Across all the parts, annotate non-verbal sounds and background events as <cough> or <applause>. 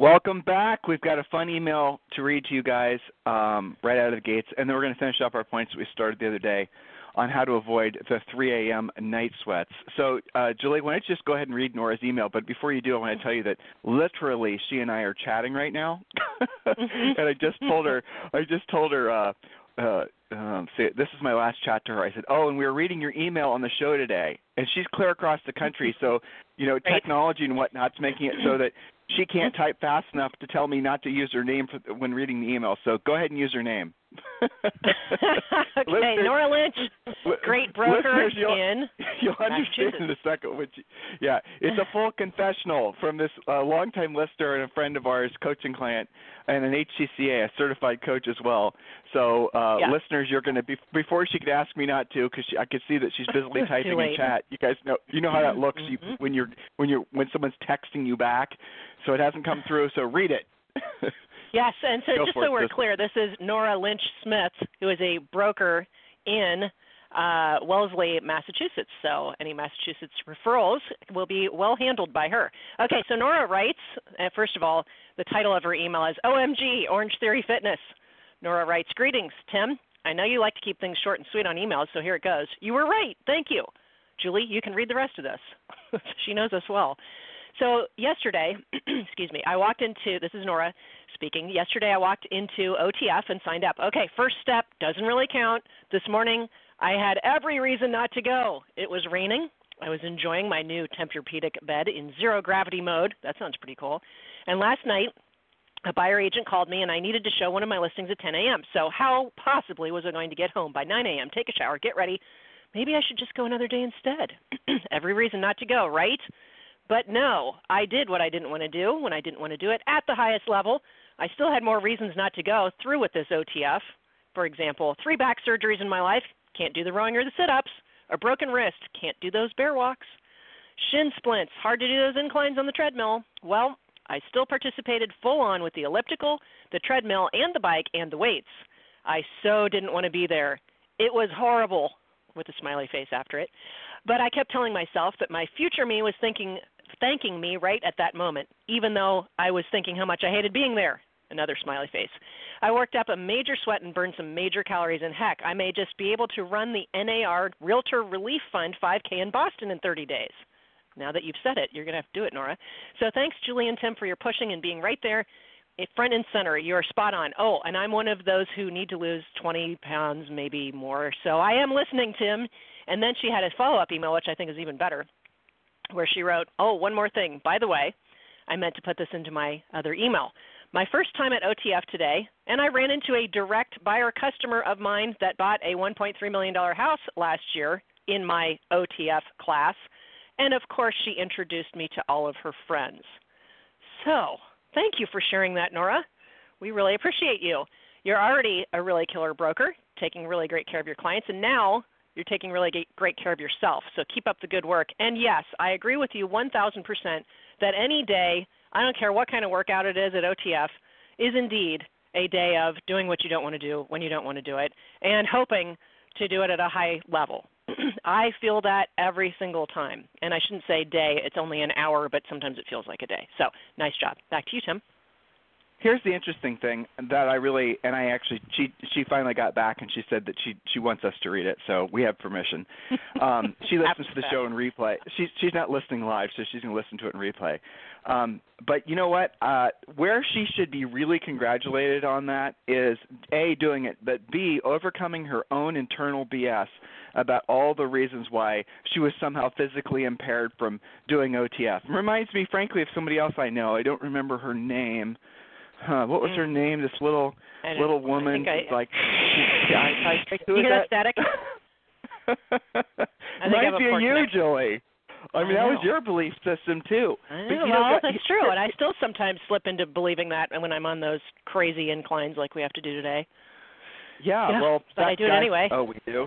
Welcome back. We've got a fun email to read to you guys um, right out of the gates, and then we're going to finish up our points that we started the other day on how to avoid the 3 a.m. night sweats. So, uh, Julie, why don't you just go ahead and read Nora's email? But before you do, I want to tell you that literally she and I are chatting right now, <laughs> and I just told her, I just told her, uh, uh, um, say, this is my last chat to her. I said, "Oh, and we were reading your email on the show today." And she's clear across the country, <laughs> so you know, technology and whatnot's making it so that she can't type fast enough to tell me not to use her name for, when reading the email. So go ahead and use her name. <laughs> okay, Nora Lynch, great <laughs> broker you'll, in. <laughs> You'll understand in a second. Which, yeah, it's a full confessional from this uh, longtime listener and a friend of ours, coaching client, and an HCCA, a certified coach as well. So, uh, yeah. listeners, you're going to be before she could ask me not to because I could see that she's busily typing in chat. You guys know, you know how that looks mm-hmm. you, when you're when you're when someone's texting you back. So it hasn't come through. So read it. Yes, and so Go just so it, we're clear, this is Nora Lynch Smith, who is a broker in uh, Wellesley, Massachusetts. So any Massachusetts referrals will be well handled by her. Okay, so Nora writes, uh, first of all, the title of her email is OMG, Orange Theory Fitness. Nora writes, Greetings, Tim. I know you like to keep things short and sweet on emails, so here it goes. You were right. Thank you. Julie, you can read the rest of this. <laughs> she knows us well. So yesterday, <clears throat> excuse me, I walked into this is Nora speaking. Yesterday I walked into OTF and signed up. Okay, first step doesn't really count. This morning I had every reason not to go. It was raining. I was enjoying my new Tempur-Pedic bed in zero gravity mode. That sounds pretty cool. And last night a buyer agent called me and I needed to show one of my listings at 10 a.m. So how possibly was I going to get home by 9 a.m., take a shower, get ready? Maybe I should just go another day instead. <clears throat> Every reason not to go, right? But no, I did what I didn't want to do when I didn't want to do it at the highest level. I still had more reasons not to go through with this OTF. For example, three back surgeries in my life, can't do the rowing or the sit ups. A broken wrist, can't do those bear walks. Shin splints, hard to do those inclines on the treadmill. Well, I still participated full on with the elliptical, the treadmill, and the bike and the weights. I so didn't want to be there. It was horrible, with a smiley face after it. But I kept telling myself that my future me was thinking thanking me right at that moment, even though I was thinking how much I hated being there. Another smiley face. I worked up a major sweat and burned some major calories, and heck, I may just be able to run the NAR Realtor Relief Fund 5K in Boston in 30 days. Now that you've said it, you're going to have to do it, Nora. So thanks, Julie and Tim, for your pushing and being right there, front and center. You're spot on. Oh, and I'm one of those who need to lose 20 pounds, maybe more. So I am listening, Tim. And then she had a follow up email, which I think is even better, where she wrote, Oh, one more thing. By the way, I meant to put this into my other email. My first time at OTF today, and I ran into a direct buyer customer of mine that bought a $1.3 million house last year in my OTF class. And of course, she introduced me to all of her friends. So, thank you for sharing that, Nora. We really appreciate you. You're already a really killer broker, taking really great care of your clients, and now you're taking really great care of yourself. So keep up the good work. And yes, I agree with you 1000% that any day, I don't care what kind of workout it is at OTF, is indeed a day of doing what you don't want to do when you don't want to do it and hoping to do it at a high level. <clears throat> I feel that every single time. And I shouldn't say day, it's only an hour, but sometimes it feels like a day. So nice job. Back to you, Tim here's the interesting thing that I really and I actually she she finally got back and she said that she she wants us to read it, so we have permission. <laughs> Um, she listens to the show in replay. She's she's not listening live, so she's going to listen to it in replay. Um, but you know what? Uh, where she should be really congratulated on that is a doing it, but b overcoming her own internal BS about all the reasons why she was somehow physically impaired from doing OTF. Reminds me, frankly, of somebody else I know. I don't remember her name. Huh, what was her name? This little I little I woman, think I- like <laughs> she, I, I, who You is hear that? that static? <laughs> I think I have Might be you, connection. I mean, I that was your belief system too. I But know, you know, well, guys- that's true, <laughs> and I still sometimes slip into believing that when I'm on those crazy inclines like we have to do today. Yeah, Yeah, well, but I do it anyway. Oh, we do.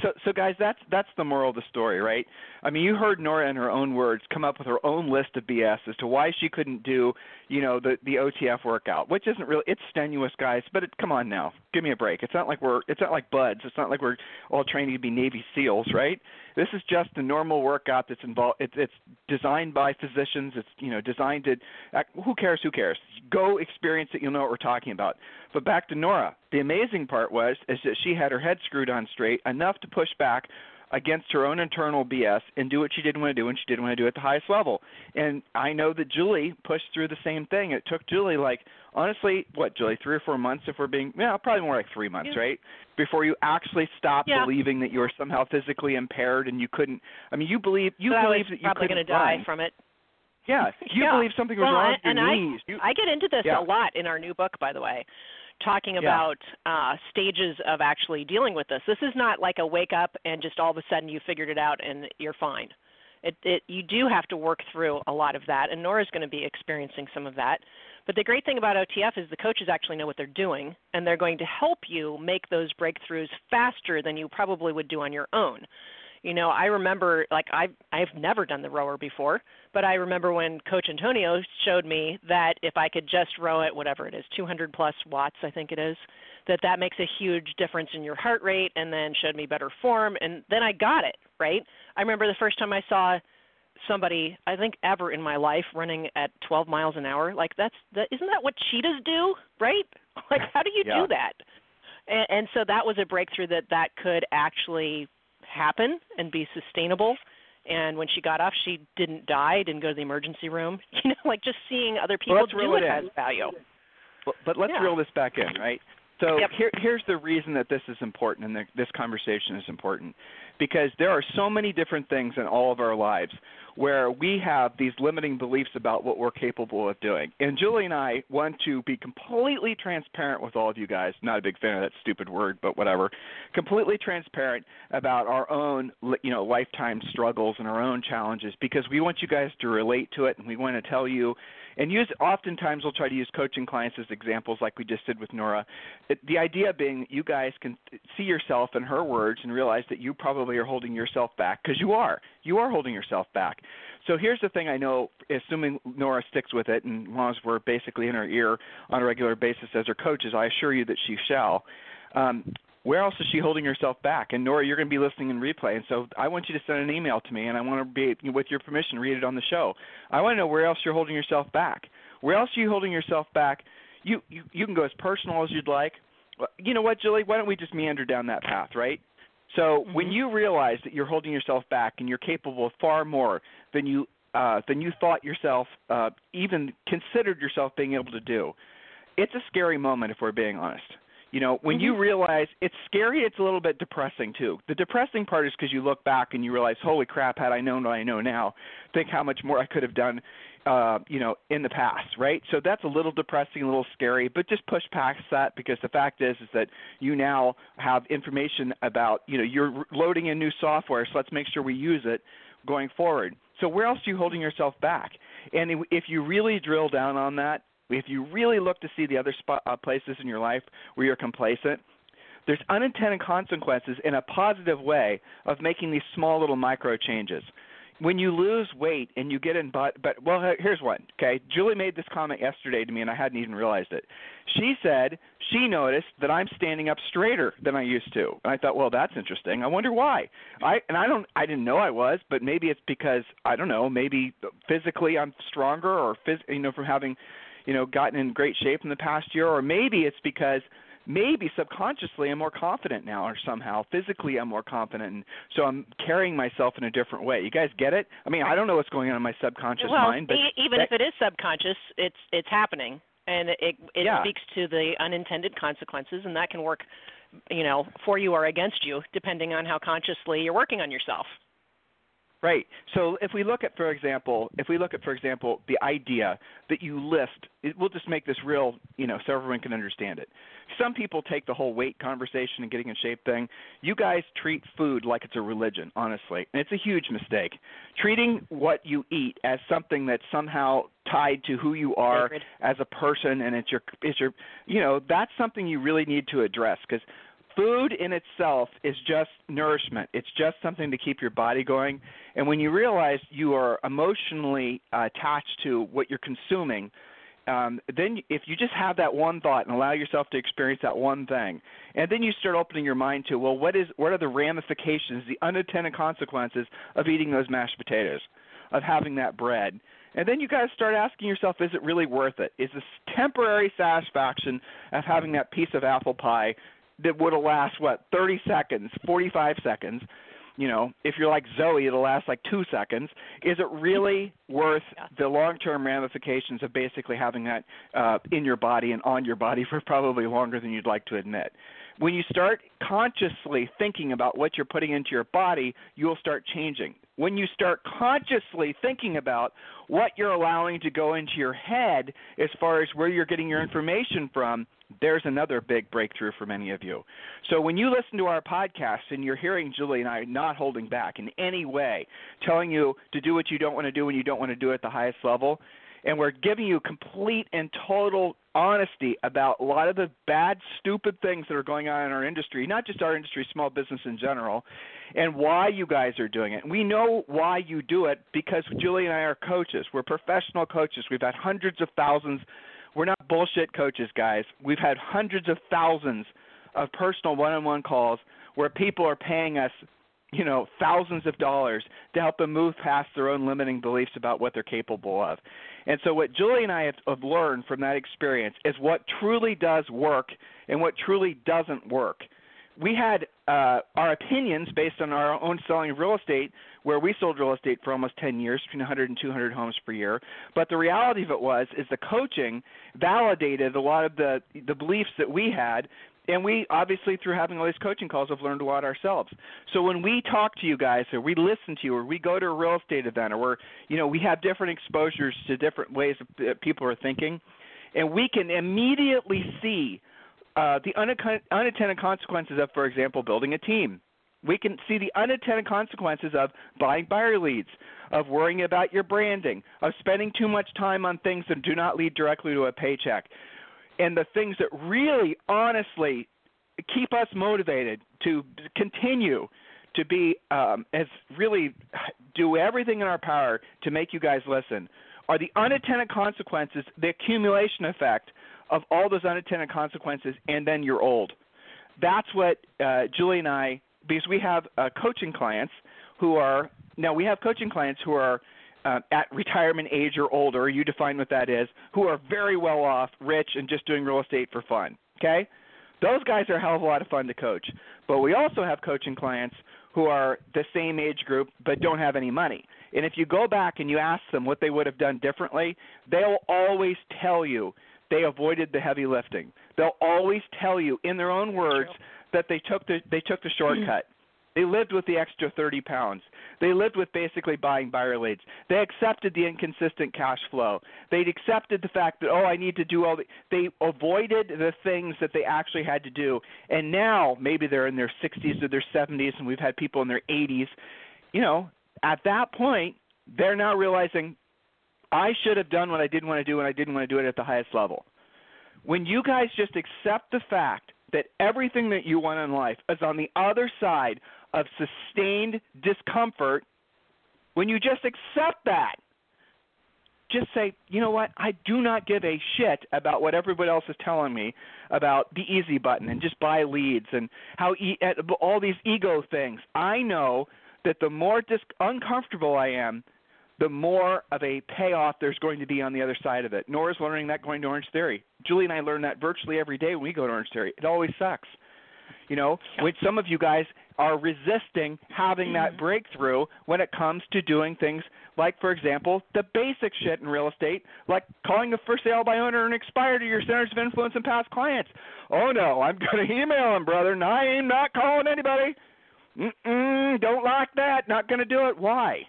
So, so guys, that's that's the moral of the story, right? I mean, you heard Nora in her own words come up with her own list of BS as to why she couldn't do, you know, the the OTF workout, which isn't really it's strenuous, guys. But it, come on now, give me a break. It's not like we're it's not like buds. It's not like we're all training to be Navy SEAls, right? This is just a normal workout that's involved. It's it's designed by physicians. It's you know designed to. uh, Who cares? Who cares? Go experience it. You'll know what we're talking about. But back to Nora. The amazing part was is that she had her head screwed on straight enough to push back against her own internal BS and do what she didn't want to do and she didn't want to do at the highest level. And I know that Julie pushed through the same thing. It took Julie like honestly, what, Julie, three or four months if we're being yeah, probably more like three months, Yeah. right? Before you actually stop Yeah. believing that you were somehow physically impaired and you couldn't I mean you believe you believe that you probably going to die from it. Yeah. <laughs> You Yeah. believe something was Well, wrong with your and I- knees. You, I get into this Yeah. a lot in our new book, by the way, talking Yeah. about uh, stages of actually dealing with this. This is not like a wake up and just all of a sudden you figured it out and you're fine. It, it, you do have to work through a lot of that, and Nora's going to be experiencing some of that. But the great thing about OTF is the coaches actually know what they're doing, and they're going to help you make those breakthroughs faster than you probably would do on your own. You know, I remember like I've I've never done the rower before, but I remember when Coach Antonio showed me that if I could just row it, whatever it is, 200 plus watts, I think it is, that that makes a huge difference in your heart rate, and then showed me better form, and then I got it right. I remember the first time I saw somebody I think ever in my life running at 12 miles an hour. Like that's that isn't that what cheetahs do, right? <laughs> Like how do you Yeah. do that? And, and so that was a breakthrough that that could actually happen and be sustainable. And when she got off, she didn't die, didn't go to the emergency room. <laughs> You know, like just seeing other people let's do it it has value. But, but let's Yeah. reel this back in, right? So Yep. here, here's the reason that this is important and that this conversation is important, because there are so many different things in all of our lives where we have these limiting beliefs about what we're capable of doing. And Julie and I want to be completely transparent with all of you guys. Not a big fan of that stupid word, but whatever. Completely transparent about our own, you know, lifetime struggles and our own challenges because we want you guys to relate to it and we want to tell you and use oftentimes we'll try to use coaching clients as examples like we just did with Nora. The idea being that you guys can see yourself in her words and realize that you probably are holding yourself back because you are. You are holding yourself back. So here's the thing I know, assuming Nora sticks with it, and as long as we're basically in her ear on a regular basis as her coaches, I assure you that she shall. Um, where else is she holding herself back? And Nora, you're going to be listening in replay, and so I want you to send an email to me, and I want to be, with your permission, read it on the show. I want to know where else you're holding yourself back. Where else are you holding yourself back? You you, you can go as personal as you'd like. You know what, Julie? Why don't we just meander down that path, right? So when Mhm. you realize that you're holding yourself back and you're capable of far more than you uh, than you thought yourself uh, even considered yourself being able to do, it's a scary moment if we're being honest. You know, when you Mhm. realize it's scary, it's a little bit depressing too. The depressing part is because you look back and you realize, holy crap, had I known what I know now, think how much more I could have done, uh, you know, in the past, right? So that's a little depressing, a little scary, but just push past that because the fact is, is that you now have information about, you know, you're loading in new software, so let's make sure we use it going forward. So where else are you holding yourself back? And if you really drill down on that, if you really look to see the other spot, uh, places in your life where you're complacent, there's unintended consequences in a positive way of making these small little micro changes. When you lose weight and you get in but but well he- here's one, okay? Julie made this comment yesterday to me and I hadn't even realized it. She said she noticed that I'm standing up straighter than I used to. And I thought, well, that's interesting. I wonder why. I and I don't I didn't know I was, but maybe it's because I don't know, maybe physically I'm stronger or phys, you know from having you know gotten in great shape in the past year or maybe it's because maybe subconsciously I'm more confident now or somehow physically I'm more confident and so I'm carrying myself in a different way. You guys get it? I mean, I don't know what's going on in my subconscious well, mind, but e- even that- if it is subconscious, it's it's happening, and it it Yeah. speaks to the unintended consequences, and that can work, you know, for you or against you, depending on how consciously you're working on yourself. Right. So if we look at, for example, if we look at, for example, the idea that you list, it, we'll just make this real, you know, so everyone can understand it. Some people take the whole weight conversation and getting in shape thing. You guys treat food like it's a religion, honestly, and it's a huge mistake. Treating what you eat as something that's somehow tied to who you are Sacred. as a person, and it's your, it's your, you know, that's something you really need to address because food in itself is just nourishment. It's just something to keep your body going. And when you realize you are emotionally uh, attached to what you're consuming, um, then if you just have that one thought and allow yourself to experience that one thing, and then you start opening your mind to, well, what is what are the ramifications, the unintended consequences of eating those mashed potatoes, of having that bread, and then you guys start asking yourself, is it really worth it? Is this temporary satisfaction of having that piece of apple pie that would have last what 30 seconds, 45 seconds? You know, if you're like Zoe, it'll last like two seconds. Is it really worth Yeah. the long-term ramifications of basically having that uh, in your body and on your body for probably longer than you'd like to admit? When you start consciously thinking about what you're putting into your body, you'll start changing. When you start consciously thinking about what you're allowing to go into your head as far as where you're getting your information from, there's another big breakthrough for many of you. So when you listen to our podcast and you're hearing Julie and I not holding back in any way, telling you to do what you don't want to do when you don't want to do it at the highest level, and we're giving you complete and total honesty about a lot of the bad, stupid things that are going on in our industry, not just our industry, small business in general, and why you guys are doing it. We know why you do it because Julie and I are coaches. We're professional coaches. We've had hundreds of thousands. We're not bullshit coaches, guys. We've had hundreds of thousands of personal one-on-one calls where people are paying us you know thousands of dollars to help them move past their own limiting beliefs about what they're capable of and so what julie and i have, have learned from that experience is what truly does work and what truly doesn't work we had uh, our opinions based on our own selling of real estate, where we sold real estate for almost 10 years, between 100 and 200 homes per year. But the reality of it was, is the coaching validated a lot of the the beliefs that we had, and we obviously through having all these coaching calls have learned a lot ourselves. So when we talk to you guys, or we listen to you, or we go to a real estate event, or we're, you know, we have different exposures to different ways that people are thinking, and we can immediately see uh, the unintended consequences of, for example, building a team. We can see the unintended consequences of buying buyer leads, of worrying about your branding, of spending too much time on things that do not lead directly to a paycheck, and the things that really, honestly, keep us motivated to continue to be um, as really do everything in our power to make you guys listen are the unintended consequences, the accumulation effect of all those unintended consequences, and then you're old. That's what uh, Julie and I, because we have uh, coaching clients who are now we have coaching clients who are uh, at retirement age or older. You define what that is. Who are very well off, rich, and just doing real estate for fun. Okay, those guys are a hell of a lot of fun to coach. But we also have coaching clients who are the same age group but don't have any money. And if you go back and you ask them what they would have done differently, they'll always tell you they avoided the heavy lifting. They'll always tell you in their own words that they took the they took the shortcut. <clears throat> They lived with the extra 30 pounds. They lived with basically buying buyer leads. They accepted the inconsistent cash flow. They accepted the fact that oh, I need to do all the. They avoided the things that they actually had to do. And now maybe they're in their 60s or their 70s, and we've had people in their 80s. You know, at that point, they're now realizing I should have done what I didn't want to do, and I didn't want to do it at the highest level. When you guys just accept the fact that everything that you want in life is on the other side of sustained discomfort, when you just accept that, just say, you know what? I do not give a shit about what everybody else is telling me about the easy button and just buy leads and how e- all these ego things. I know that the more dis- uncomfortable I am, the more of a payoff there's going to be on the other side of it. Nora's learning that going to Orange Theory. Julie and I learn that virtually every day when we go to Orange Theory. It always sucks. You know, which some of you guys are resisting having that mm-hmm. breakthrough when it comes to doing things like, for example, the basic shit in real estate, like calling a for sale by owner and expire to your centers of influence and past clients. Oh no, I'm going <laughs> to email them, brother. No, I am not calling anybody. Mm-mm, don't like that. Not going to do it. Why?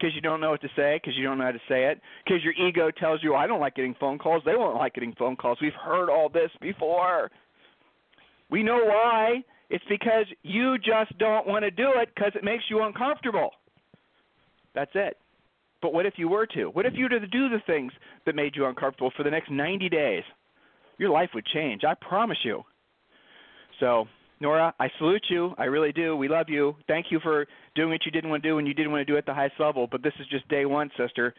Because you don't know what to say, because you don't know how to say it, because your ego tells you, I don't like getting phone calls. They won't like getting phone calls. We've heard all this before. We know why. It's because you just don't want to do it because it makes you uncomfortable. That's it. But what if you were to? What if you were to do the things that made you uncomfortable for the next 90 days? Your life would change. I promise you. So Nora, I salute you. I really do. We love you. Thank you for doing what you didn't want to do and you didn't want to do at the highest level. But this is just day one, sister.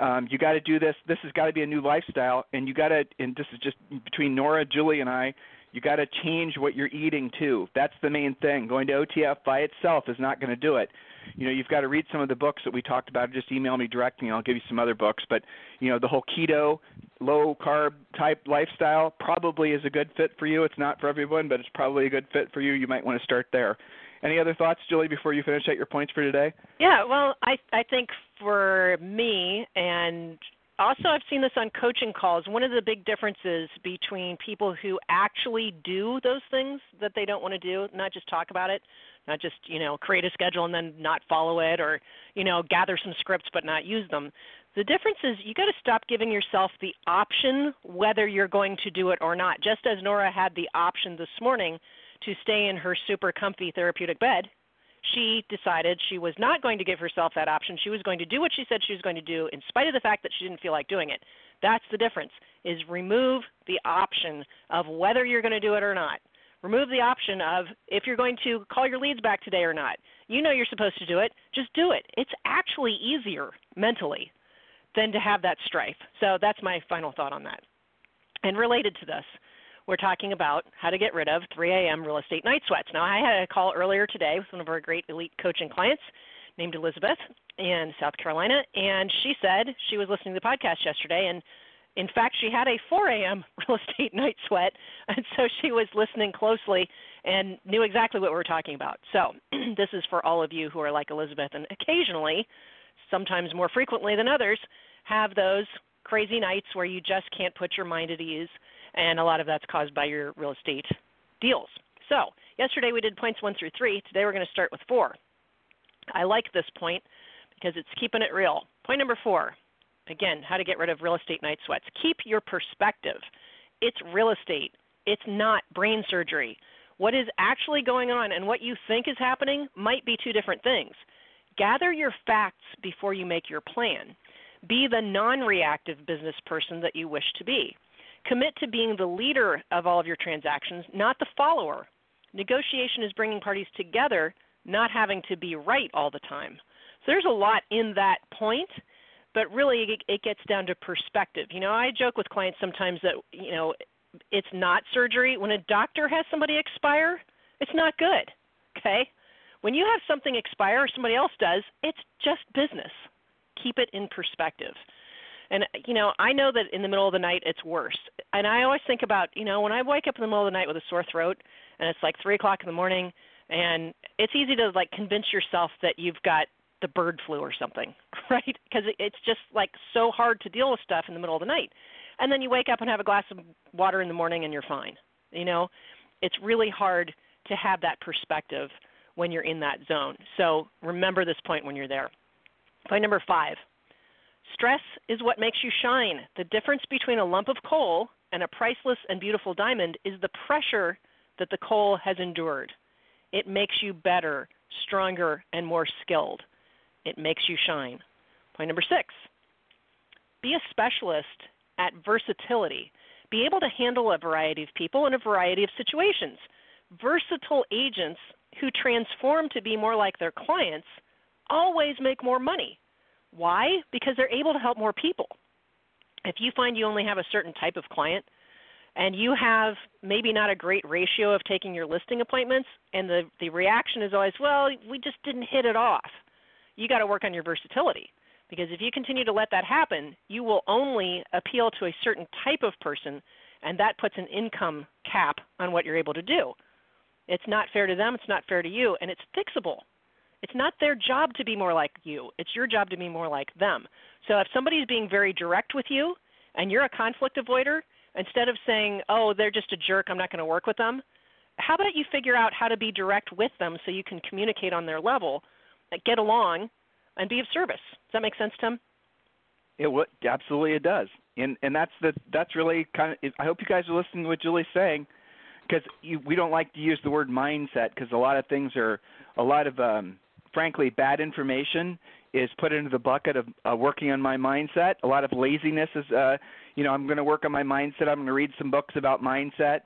Um, you got to do this. This has got to be a new lifestyle, and you got to. And this is just between Nora, Julie, and I. You got to change what you're eating too. That's the main thing. Going to OTF by itself is not going to do it you know you've got to read some of the books that we talked about just email me directly and i'll give you some other books but you know the whole keto low carb type lifestyle probably is a good fit for you. It's not for everyone but it's probably a good fit for you. You might want to start there. Any other thoughts julie before you finish out your points for today? Yeah well i i think for me and also i've seen this on coaching calls one of the big differences between people who actually do those things that they don't want to do not just talk about it not just you know create a schedule and then not follow it or you know gather some scripts but not use them the difference is you got to stop giving yourself the option whether you're going to do it or not just as nora had the option this morning to stay in her super comfy therapeutic bed she decided she was not going to give herself that option she was going to do what she said she was going to do in spite of the fact that she didn't feel like doing it that's the difference is remove the option of whether you're going to do it or not Remove the option of if you're going to call your leads back today or not. You know you're supposed to do it. Just do it. It's actually easier mentally than to have that strife. So that's my final thought on that. And related to this, we're talking about how to get rid of 3 a.m. real estate night sweats. Now, I had a call earlier today with one of our great elite coaching clients named Elizabeth in South Carolina, and she said she was listening to the podcast yesterday and in fact, she had a 4 a.m. <laughs> real estate night sweat, and so she was listening closely and knew exactly what we were talking about. So, <clears throat> this is for all of you who are like Elizabeth and occasionally, sometimes more frequently than others, have those crazy nights where you just can't put your mind at ease, and a lot of that's caused by your real estate deals. So, yesterday we did points 1 through 3. Today we're going to start with 4. I like this point because it's keeping it real. Point number 4 Again, how to get rid of real estate night sweats. Keep your perspective. It's real estate, it's not brain surgery. What is actually going on and what you think is happening might be two different things. Gather your facts before you make your plan. Be the non reactive business person that you wish to be. Commit to being the leader of all of your transactions, not the follower. Negotiation is bringing parties together, not having to be right all the time. So there's a lot in that point but really it, it gets down to perspective. You know, I joke with clients sometimes that you know it's not surgery. When a doctor has somebody expire, it's not good. Okay? When you have something expire or somebody else does, it's just business. Keep it in perspective. And you know, I know that in the middle of the night it's worse. And I always think about, you know, when I wake up in the middle of the night with a sore throat and it's like three o'clock in the morning and it's easy to like convince yourself that you've got the bird flu or something, <laughs> right? Because it's just like so hard to deal with stuff in the middle of the night. And then you wake up and have a glass of water in the morning and you're fine. You know, it's really hard to have that perspective when you're in that zone. So remember this point when you're there. Point number five stress is what makes you shine. The difference between a lump of coal and a priceless and beautiful diamond is the pressure that the coal has endured. It makes you better, stronger, and more skilled. It makes you shine. Point number six be a specialist at versatility. Be able to handle a variety of people in a variety of situations. Versatile agents who transform to be more like their clients always make more money. Why? Because they're able to help more people. If you find you only have a certain type of client and you have maybe not a great ratio of taking your listing appointments and the the reaction is always, well, we just didn't hit it off you got to work on your versatility. Because if you continue to let that happen, you will only appeal to a certain type of person, and that puts an income cap on what you're able to do. It's not fair to them, it's not fair to you, and it's fixable. It's not their job to be more like you, it's your job to be more like them. So if somebody's being very direct with you and you're a conflict avoider, instead of saying, oh, they're just a jerk, I'm not going to work with them, how about you figure out how to be direct with them so you can communicate on their level get along and be of service. Does that make sense, Tim? It would absolutely it does, and and that's the that's really kind of. I hope you guys are listening to what Julie's saying, because we don't like to use the word mindset because a lot of things are a lot of um, frankly bad information is put into the bucket of uh, working on my mindset. A lot of laziness is, uh, you know, I'm going to work on my mindset. I'm going to read some books about mindset.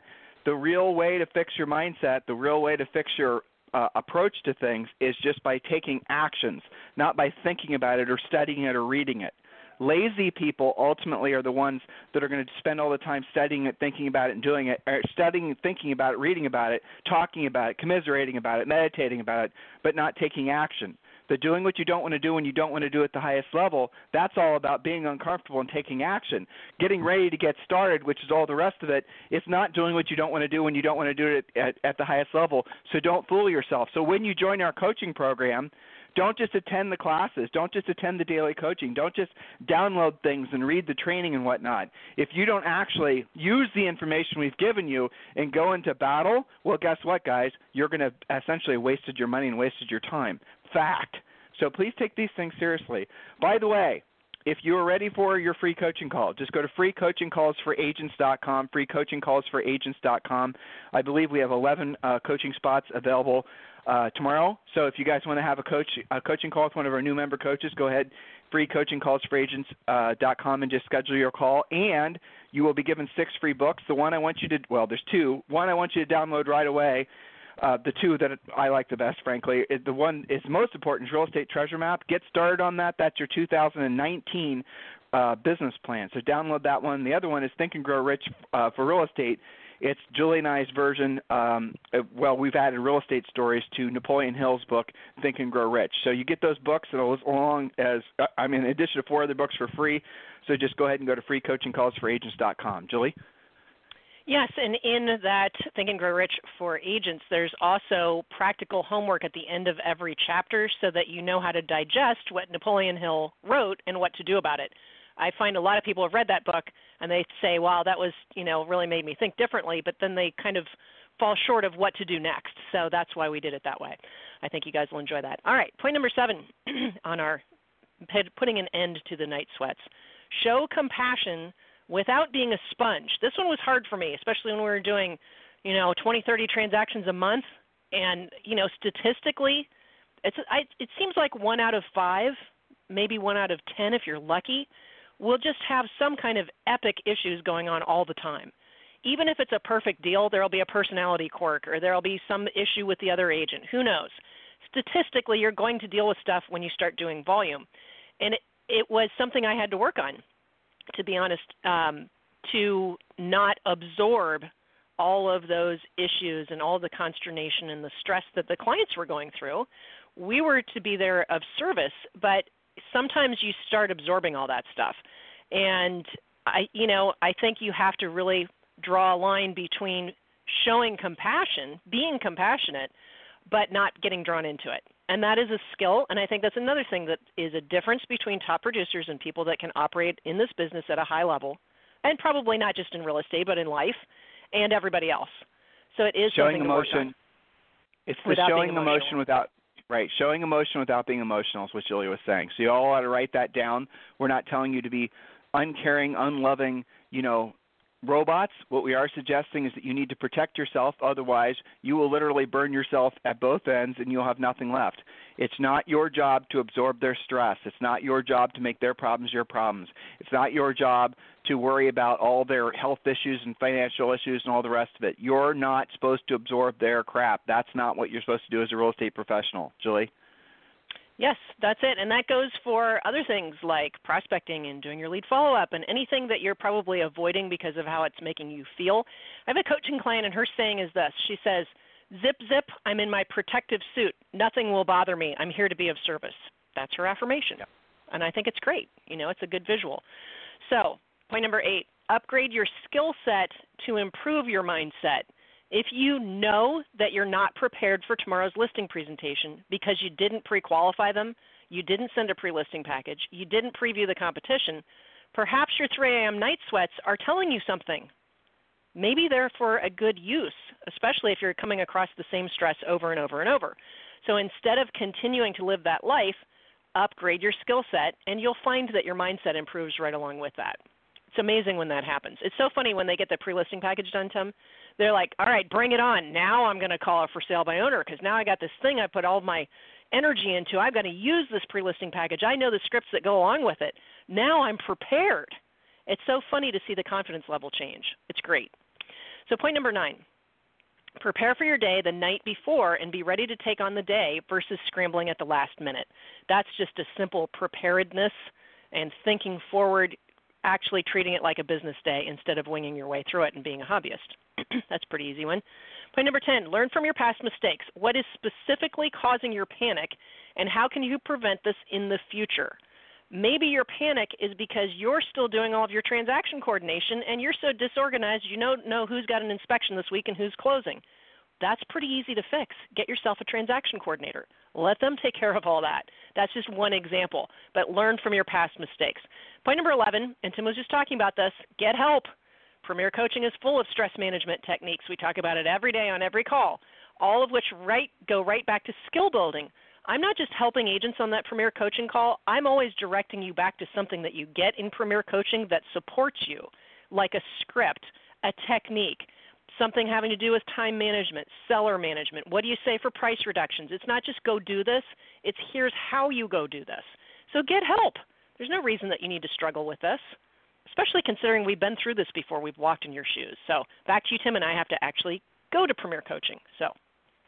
The real way to fix your mindset, the real way to fix your uh, approach to things is just by taking actions, not by thinking about it or studying it or reading it. Lazy people ultimately are the ones that are going to spend all the time studying it, thinking about it, and doing it, or studying, thinking about it, reading about it, talking about it, commiserating about it, meditating about it, but not taking action. The doing what you don't want to do when you don't want to do at the highest level, that's all about being uncomfortable and taking action. Getting ready to get started, which is all the rest of it, it's not doing what you don't want to do when you don't want to do it at, at the highest level. So don't fool yourself. So when you join our coaching program, don't just attend the classes. Don't just attend the daily coaching. Don't just download things and read the training and whatnot. If you don't actually use the information we've given you and go into battle, well, guess what, guys? You're going to essentially wasted your money and wasted your time. Fact. So please take these things seriously. By the way, if you are ready for your free coaching call, just go to freecoachingcallsforagents.com, freecoachingcallsforagents.com. I believe we have 11 uh, coaching spots available uh, tomorrow. So if you guys want to have a coach a coaching call with one of our new member coaches, go ahead freecoachingcallsforagents.com uh, and just schedule your call. And you will be given six free books. The one I want you to well, there's two. One I want you to download right away. Uh, the two that I like the best, frankly, is the one is most important is Real Estate Treasure Map. Get started on that. That's your 2019 uh, business plan. So download that one. The other one is Think and Grow Rich uh, for Real Estate. It's Julie and I's version. Um, well, we've added real estate stories to Napoleon Hill's book, Think and Grow Rich. So you get those books and along as uh, I mean, in addition to four other books for free. So just go ahead and go to freecoachingcallsforagents.com. Julie. Yes, and in that Think and Grow Rich for agents, there's also practical homework at the end of every chapter so that you know how to digest what Napoleon Hill wrote and what to do about it. I find a lot of people have read that book and they say, "Wow, that was you know really made me think differently," but then they kind of fall short of what to do next. So that's why we did it that way. I think you guys will enjoy that. All right, point number seven <clears throat> on our putting an end to the night sweats. Show compassion without being a sponge. This one was hard for me, especially when we were doing, you know, 20, 30 transactions a month, and you know, statistically, it's I, it seems like one out of five, maybe one out of ten if you're lucky, will just have some kind of epic issues going on all the time. Even if it's a perfect deal, there'll be a personality quirk or there'll be some issue with the other agent. Who knows? Statistically, you're going to deal with stuff when you start doing volume. And it, it was something I had to work on, to be honest, um, to not absorb all of those issues and all the consternation and the stress that the clients were going through. We were to be there of service, but sometimes you start absorbing all that stuff. And I you know, I think you have to really draw a line between showing compassion, being compassionate, but not getting drawn into it. And that is a skill, and I think that's another thing that is a difference between top producers and people that can operate in this business at a high level, and probably not just in real estate, but in life, and everybody else. So it is showing emotion. It's the showing emotion without Right, showing emotion without being emotional is what Julie was saying. So you all ought to write that down. We're not telling you to be uncaring, unloving, you know, robots. What we are suggesting is that you need to protect yourself, otherwise you will literally burn yourself at both ends and you'll have nothing left. It's not your job to absorb their stress. It's not your job to make their problems your problems. It's not your job to worry about all their health issues and financial issues and all the rest of it. You're not supposed to absorb their crap. That's not what you're supposed to do as a real estate professional. Julie? Yes, that's it. And that goes for other things like prospecting and doing your lead follow up and anything that you're probably avoiding because of how it's making you feel. I have a coaching client, and her saying is this She says, Zip, zip, I'm in my protective suit. Nothing will bother me. I'm here to be of service. That's her affirmation. Yeah. And I think it's great. You know, it's a good visual. So, Point number eight upgrade your skill set to improve your mindset. If you know that you're not prepared for tomorrow's listing presentation because you didn't pre qualify them, you didn't send a pre listing package, you didn't preview the competition, perhaps your 3 a.m. night sweats are telling you something. Maybe they're for a good use, especially if you're coming across the same stress over and over and over. So instead of continuing to live that life, upgrade your skill set, and you'll find that your mindset improves right along with that. It's amazing when that happens. It's so funny when they get the pre-listing package done, Tim. They're like, "All right, bring it on. Now I'm going to call it for sale by owner because now I got this thing I put all my energy into. I've got to use this pre-listing package. I know the scripts that go along with it. Now I'm prepared." It's so funny to see the confidence level change. It's great. So point number 9. Prepare for your day the night before and be ready to take on the day versus scrambling at the last minute. That's just a simple preparedness and thinking forward actually treating it like a business day instead of winging your way through it and being a hobbyist. <clears throat> That's a pretty easy one. Point number 10 learn from your past mistakes. What is specifically causing your panic, and how can you prevent this in the future? Maybe your panic is because you're still doing all of your transaction coordination and you're so disorganized you don't know who's got an inspection this week and who's closing. That's pretty easy to fix. Get yourself a transaction coordinator. Let them take care of all that. That's just one example, but learn from your past mistakes. Point number 11, and Tim was just talking about this get help. Premier Coaching is full of stress management techniques. We talk about it every day on every call, all of which right, go right back to skill building. I'm not just helping agents on that Premier Coaching call, I'm always directing you back to something that you get in Premier Coaching that supports you, like a script, a technique something having to do with time management, seller management. What do you say for price reductions? It's not just go do this, it's here's how you go do this. So get help. There's no reason that you need to struggle with this, especially considering we've been through this before. We've walked in your shoes. So back to you, Tim, and I have to actually go to Premier Coaching. So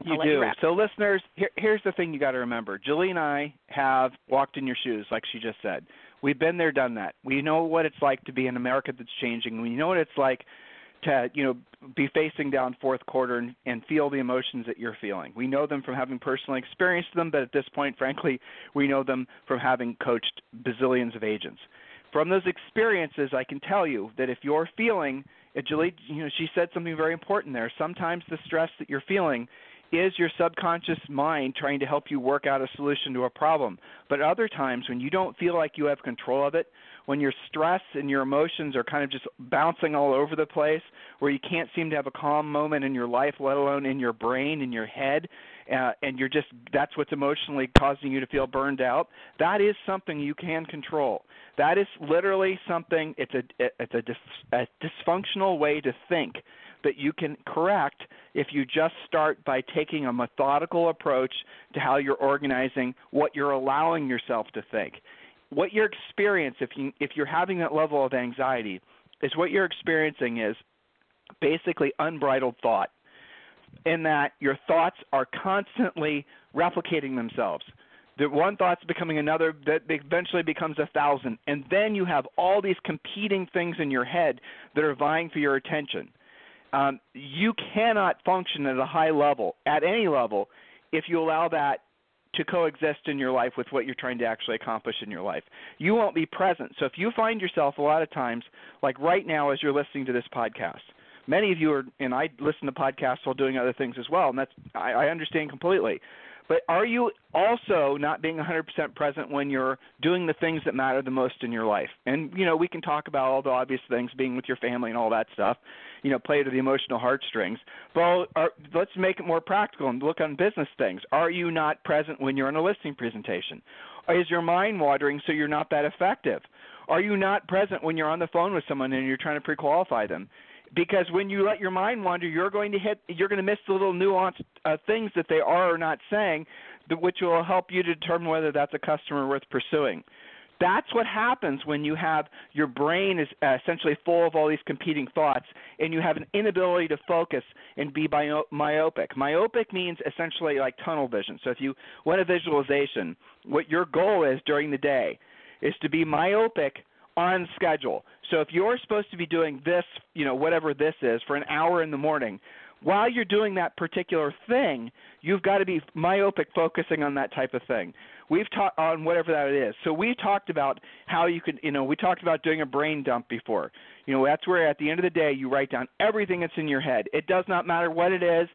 you do. You so, listeners, here, here's the thing you got to remember. Julie and I have walked in your shoes, like she just said. We've been there, done that. We know what it's like to be in America that's changing. We know what it's like to you know be facing down fourth quarter and, and feel the emotions that you're feeling. We know them from having personally experienced them, but at this point, frankly, we know them from having coached bazillions of agents. From those experiences, I can tell you that if you're feeling, uh, Julie, you know, she said something very important there. Sometimes the stress that you're feeling is your subconscious mind trying to help you work out a solution to a problem. But other times, when you don't feel like you have control of it, when your stress and your emotions are kind of just bouncing all over the place, where you can't seem to have a calm moment in your life, let alone in your brain, in your head, uh, and you're just that's what's emotionally causing you to feel burned out. That is something you can control. That is literally something. It's a it's a, dis, a dysfunctional way to think that you can correct if you just start by taking a methodical approach to how you're organizing what you're allowing yourself to think what you're experiencing if you if you're having that level of anxiety is what you're experiencing is basically unbridled thought in that your thoughts are constantly replicating themselves. The one thought's becoming another that eventually becomes a thousand and then you have all these competing things in your head that are vying for your attention. Um, you cannot function at a high level at any level if you allow that to coexist in your life with what you're trying to actually accomplish in your life. You won't be present. So if you find yourself a lot of times, like right now as you're listening to this podcast, many of you are, and I listen to podcasts while doing other things as well, and that's I, I understand completely. But are you also not being 100% present when you're doing the things that matter the most in your life? And you know, we can talk about all the obvious things, being with your family and all that stuff. You know, play to the emotional heartstrings. But are, let's make it more practical and look on business things. Are you not present when you're in a listing presentation? Is your mind wandering so you're not that effective? Are you not present when you're on the phone with someone and you're trying to pre-qualify them? Because when you let your mind wander, you're going to hit, you're going to miss the little nuanced uh, things that they are or not saying, which will help you to determine whether that's a customer worth pursuing. That's what happens when you have your brain is uh, essentially full of all these competing thoughts, and you have an inability to focus and be myopic. Myopic means essentially like tunnel vision. So if you want a visualization, what your goal is during the day is to be myopic on schedule. So if you're supposed to be doing this, you know, whatever this is, for an hour in the morning, while you're doing that particular thing, you've got to be myopic focusing on that type of thing. We've talked on whatever that is. So we talked about how you could, you know, we talked about doing a brain dump before. You know, that's where at the end of the day you write down everything that's in your head. It does not matter what it is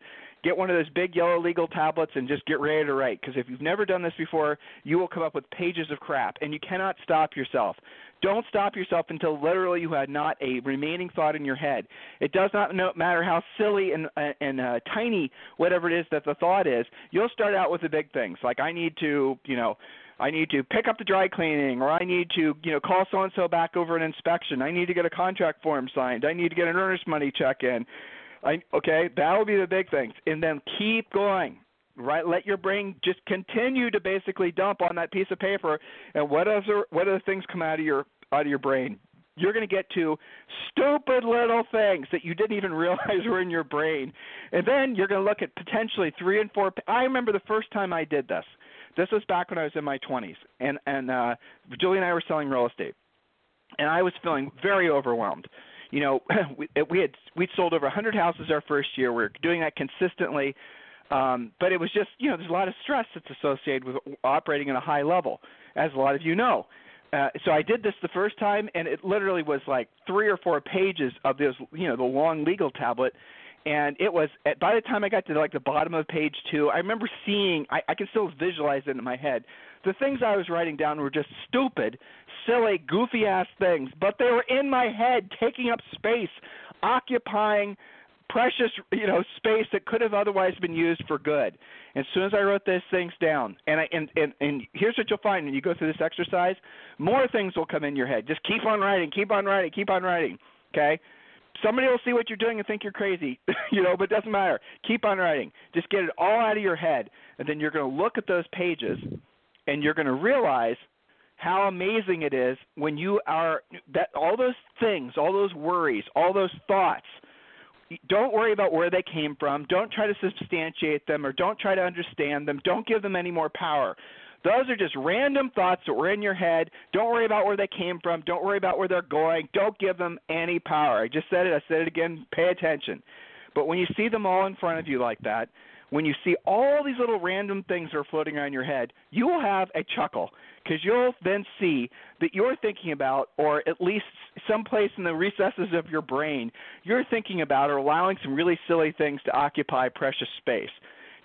get one of those big yellow legal tablets and just get ready to write because if you've never done this before you will come up with pages of crap and you cannot stop yourself don't stop yourself until literally you have not a remaining thought in your head it does not matter how silly and uh, and uh, tiny whatever it is that the thought is you'll start out with the big things like i need to you know I need to pick up the dry cleaning, or I need to, you know, call so and so back over an inspection. I need to get a contract form signed. I need to get an earnest money check in. I okay, that will be the big things, and then keep going. Right, let your brain just continue to basically dump on that piece of paper, and what other what other things come out of your out of your brain? You're going to get to stupid little things that you didn't even <laughs> realize were in your brain, and then you're going to look at potentially three and four. I remember the first time I did this. This was back when I was in my 20s, and and uh, Julie and I were selling real estate, and I was feeling very overwhelmed you know, <clears throat> we, we had we sold over 100 houses our first year. We are doing that consistently, um, but it was just you know there's a lot of stress that's associated with operating at a high level, as a lot of you know. Uh, so I did this the first time, and it literally was like three or four pages of this, you know, the long legal tablet, and it was by the time I got to like the bottom of page two, I remember seeing, I, I can still visualize it in my head. The things I was writing down were just stupid, silly, goofy ass things, but they were in my head, taking up space, occupying precious, you know, space that could have otherwise been used for good. As soon as I wrote these things down, and I and and and here's what you'll find when you go through this exercise, more things will come in your head. Just keep on writing, keep on writing, keep on writing. Okay? Somebody will see what you're doing and think you're crazy, <laughs> you know, but it doesn't matter. Keep on writing. Just get it all out of your head, and then you're going to look at those pages, and you're going to realize how amazing it is when you are that all those things, all those worries, all those thoughts. Don't worry about where they came from. Don't try to substantiate them or don't try to understand them. Don't give them any more power. Those are just random thoughts that were in your head. Don't worry about where they came from. Don't worry about where they're going. Don't give them any power. I just said it. I said it again. Pay attention. But when you see them all in front of you like that, when you see all these little random things that are floating around your head, you will have a chuckle because you'll then see that you're thinking about, or at least someplace in the recesses of your brain, you're thinking about or allowing some really silly things to occupy precious space.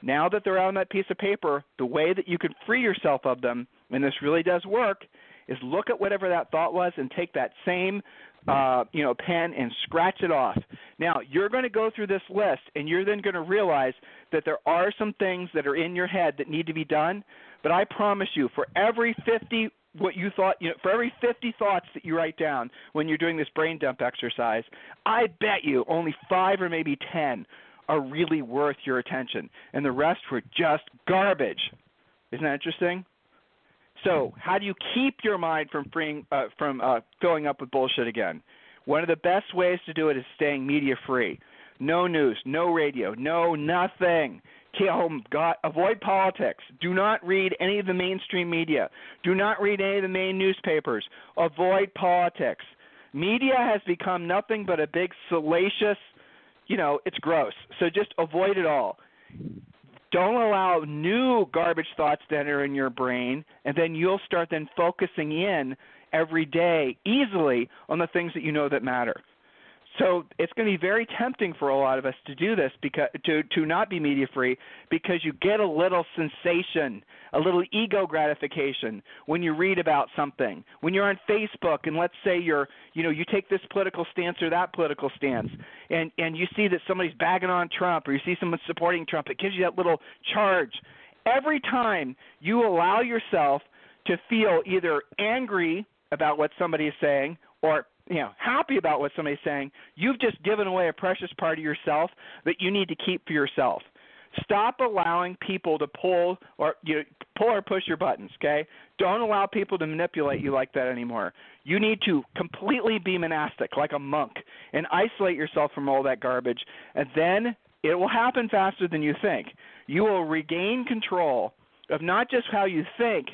Now that they're on that piece of paper, the way that you can free yourself of them, and this really does work, is look at whatever that thought was and take that same uh, you know, pen and scratch it off. Now, you're going to go through this list and you're then going to realize that there are some things that are in your head that need to be done, but I promise you for every 50 what you thought, you know, for every 50 thoughts that you write down when you're doing this brain dump exercise, I bet you only 5 or maybe 10 are really worth your attention and the rest were just garbage. Isn't that interesting? So, how do you keep your mind from freeing, uh, from uh, filling up with bullshit again? One of the best ways to do it is staying media free. No news, no radio, no nothing. Home, God, avoid politics. Do not read any of the mainstream media. Do not read any of the main newspapers. Avoid politics. Media has become nothing but a big salacious, you know, it's gross. So just avoid it all don't allow new garbage thoughts to enter in your brain and then you'll start then focusing in every day easily on the things that you know that matter so it's going to be very tempting for a lot of us to do this because to to not be media free because you get a little sensation, a little ego gratification when you read about something. When you're on Facebook and let's say you're you know you take this political stance or that political stance and and you see that somebody's bagging on Trump or you see someone supporting Trump, it gives you that little charge. Every time you allow yourself to feel either angry about what somebody is saying or you know happy about what somebody's saying, you've just given away a precious part of yourself that you need to keep for yourself. Stop allowing people to pull or you know, pull or push your buttons. Okay, don't allow people to manipulate you like that anymore. You need to completely be monastic, like a monk, and isolate yourself from all that garbage, and then it will happen faster than you think. You will regain control of not just how you think,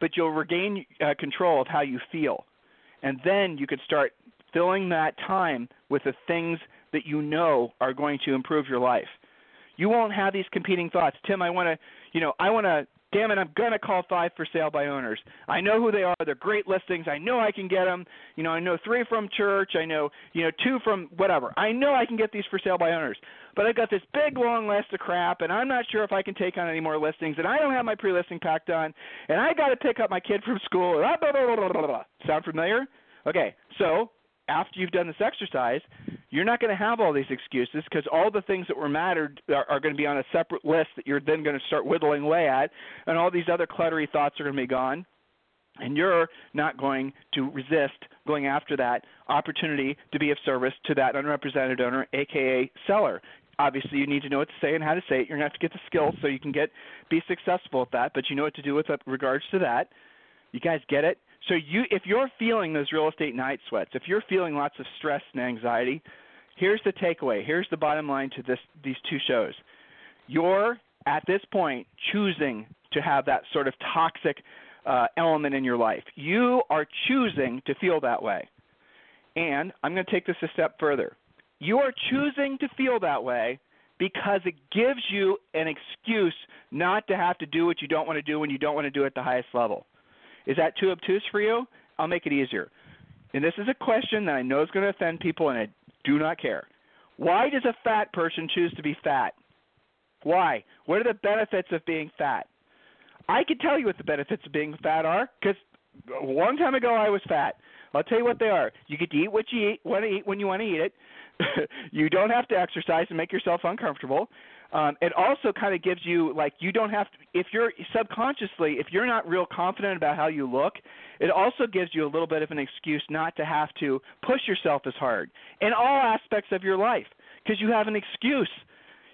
but you'll regain uh, control of how you feel. And then you could start filling that time with the things that you know are going to improve your life. You won't have these competing thoughts. Tim, I want to, you know, I want to damn it, I'm going to call five for sale by owners. I know who they are. They're great listings. I know I can get them. You know, I know three from church. I know, you know, two from whatever. I know I can get these for sale by owners. But I've got this big long list of crap, and I'm not sure if I can take on any more listings, and I don't have my pre-listing pack done, and I got to pick up my kid from school. Blah, <laughs> blah, blah, blah, blah, blah. Sound familiar? Okay, so after you've done this exercise, you're not going to have all these excuses because all the things that were mattered are, are going to be on a separate list that you're then going to start whittling away at, and all these other cluttery thoughts are going to be gone. And you're not going to resist going after that opportunity to be of service to that unrepresented owner, aka seller. Obviously, you need to know what to say and how to say it. You're going to have to get the skills so you can get be successful at that. But you know what to do with regards to that. You guys get it? So you, if you're feeling those real estate night sweats, if you're feeling lots of stress and anxiety, here's the takeaway. Here's the bottom line to this these two shows. You're at this point choosing to have that sort of toxic uh, element in your life. You are choosing to feel that way. And I'm going to take this a step further. You are choosing to feel that way because it gives you an excuse not to have to do what you don't want to do when you don't want to do it at the highest level. Is that too obtuse for you? I'll make it easier. And this is a question that I know is going to offend people, and I do not care. Why does a fat person choose to be fat? Why? What are the benefits of being fat? I can tell you what the benefits of being fat are because a long time ago I was fat. I'll tell you what they are. You get to eat what you eat, want to eat when you want to eat it. <laughs> you don't have to exercise and make yourself uncomfortable. Um, it also kind of gives you like you don't have to if you're subconsciously if you're not real confident about how you look, it also gives you a little bit of an excuse not to have to push yourself as hard in all aspects of your life because you have an excuse.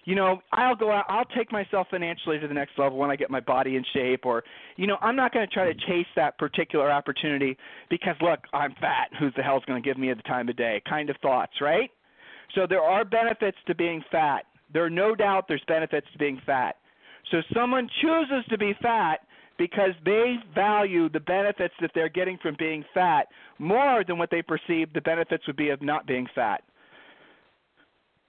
You know, I'll go out, I'll take myself financially to the next level when I get my body in shape, or, you know, I'm not going to try to chase that particular opportunity because, look, I'm fat. Who the hell's going to give me the time of day? Kind of thoughts, right? So there are benefits to being fat. There are no doubt there's benefits to being fat. So someone chooses to be fat because they value the benefits that they're getting from being fat more than what they perceive the benefits would be of not being fat.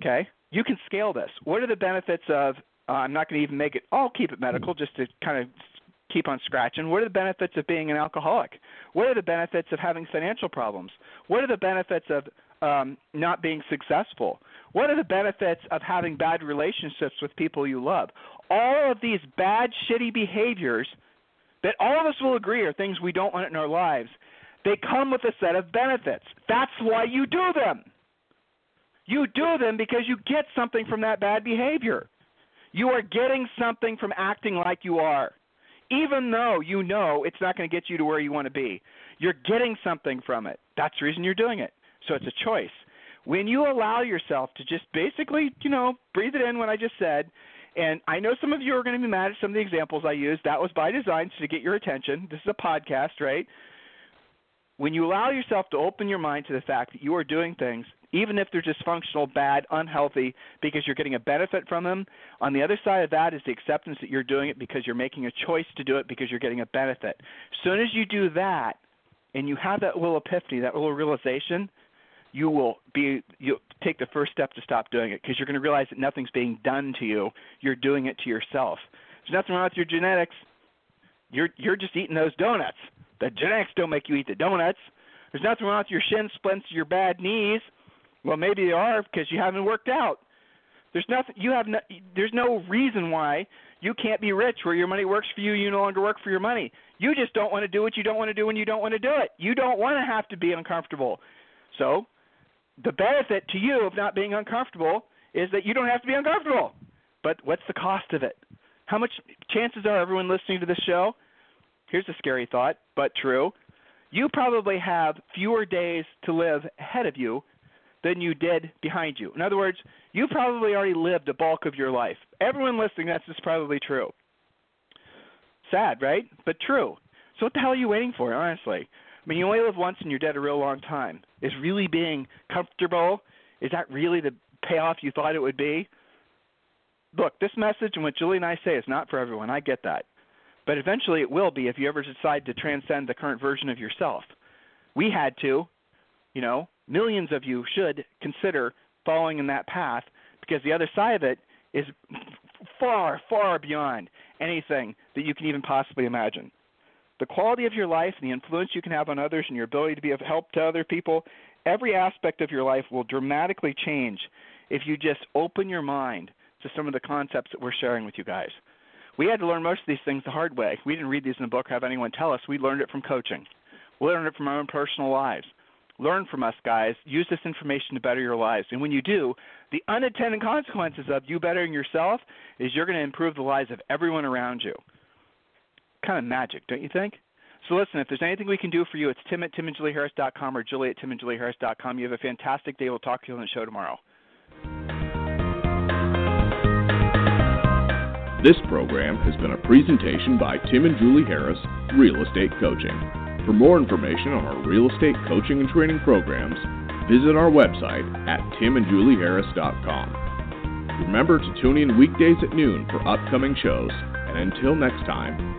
Okay? You can scale this. What are the benefits of uh, I'm not going to even make it I'll keep it medical just to kind of keep on scratching. What are the benefits of being an alcoholic? What are the benefits of having financial problems? What are the benefits of um, not being successful? What are the benefits of having bad relationships with people you love? All of these bad, shitty behaviors that all of us will agree are things we don't want in our lives, they come with a set of benefits. That's why you do them. You do them because you get something from that bad behavior. You are getting something from acting like you are, even though you know it's not going to get you to where you want to be. You're getting something from it. That's the reason you're doing it. So it's a choice. When you allow yourself to just basically, you know, breathe it in what I just said, and I know some of you are going to be mad at some of the examples I used. That was by design so to get your attention. This is a podcast, right? When you allow yourself to open your mind to the fact that you are doing things, even if they're dysfunctional, bad, unhealthy, because you're getting a benefit from them, on the other side of that is the acceptance that you're doing it because you're making a choice to do it because you're getting a benefit. As soon as you do that, and you have that little epiphany, that little realization, you will be you take the first step to stop doing it because you're going to realize that nothing's being done to you. You're doing it to yourself. There's nothing wrong with your genetics. You're you're just eating those donuts. The genetics don't make you eat the donuts. There's nothing wrong with your shin splints, your bad knees. Well, maybe they are because you haven't worked out. There's nothing you have. No, there's no reason why you can't be rich where your money works for you. You no longer work for your money. You just don't want to do what you don't want to do when you don't want to do it. You don't want to have to be uncomfortable. So the benefit to you of not being uncomfortable is that you don't have to be uncomfortable. But what's the cost of it? How much chances are everyone listening to this show? Here's a scary thought, but true. You probably have fewer days to live ahead of you than you did behind you. In other words, you probably already lived a bulk of your life. Everyone listening, that's just probably true. Sad, right? But true. So what the hell are you waiting for, honestly? Mean, you only live once and you're dead a real long time. Is really being comfortable, is that really the payoff you thought it would be? Look, this message and what Julie and I say is not for everyone. I get that. But eventually it will be if you ever decide to transcend the current version of yourself. We had to, you know, millions of you should consider following in that path because the other side of it is far, far beyond anything that you can even possibly imagine the quality of your life and the influence you can have on others and your ability to be of help to other people, every aspect of your life will dramatically change if you just open your mind to some of the concepts that we're sharing with you guys. We had to learn most of these things the hard way. We didn't read these in a book, have anyone tell us. We learned it from coaching. We learned it from our own personal lives. learn from us, guys. Use this information to better your lives. And when you do, the unintended consequences of you bettering yourself is you're going to improve the lives of everyone around you. Kind of magic, don't you think? So listen, if there's anything we can do for you, it's tim at timandjulieharris.com or julie at timandjulieharris.com. You have a fantastic day. We'll talk to you on the show tomorrow. This program has been a presentation by Tim and Julie Harris, Real Estate Coaching. For more information on our real estate coaching and training programs, visit our website at timandjulieharris.com. Remember to tune in weekdays at noon for upcoming shows, and until next time,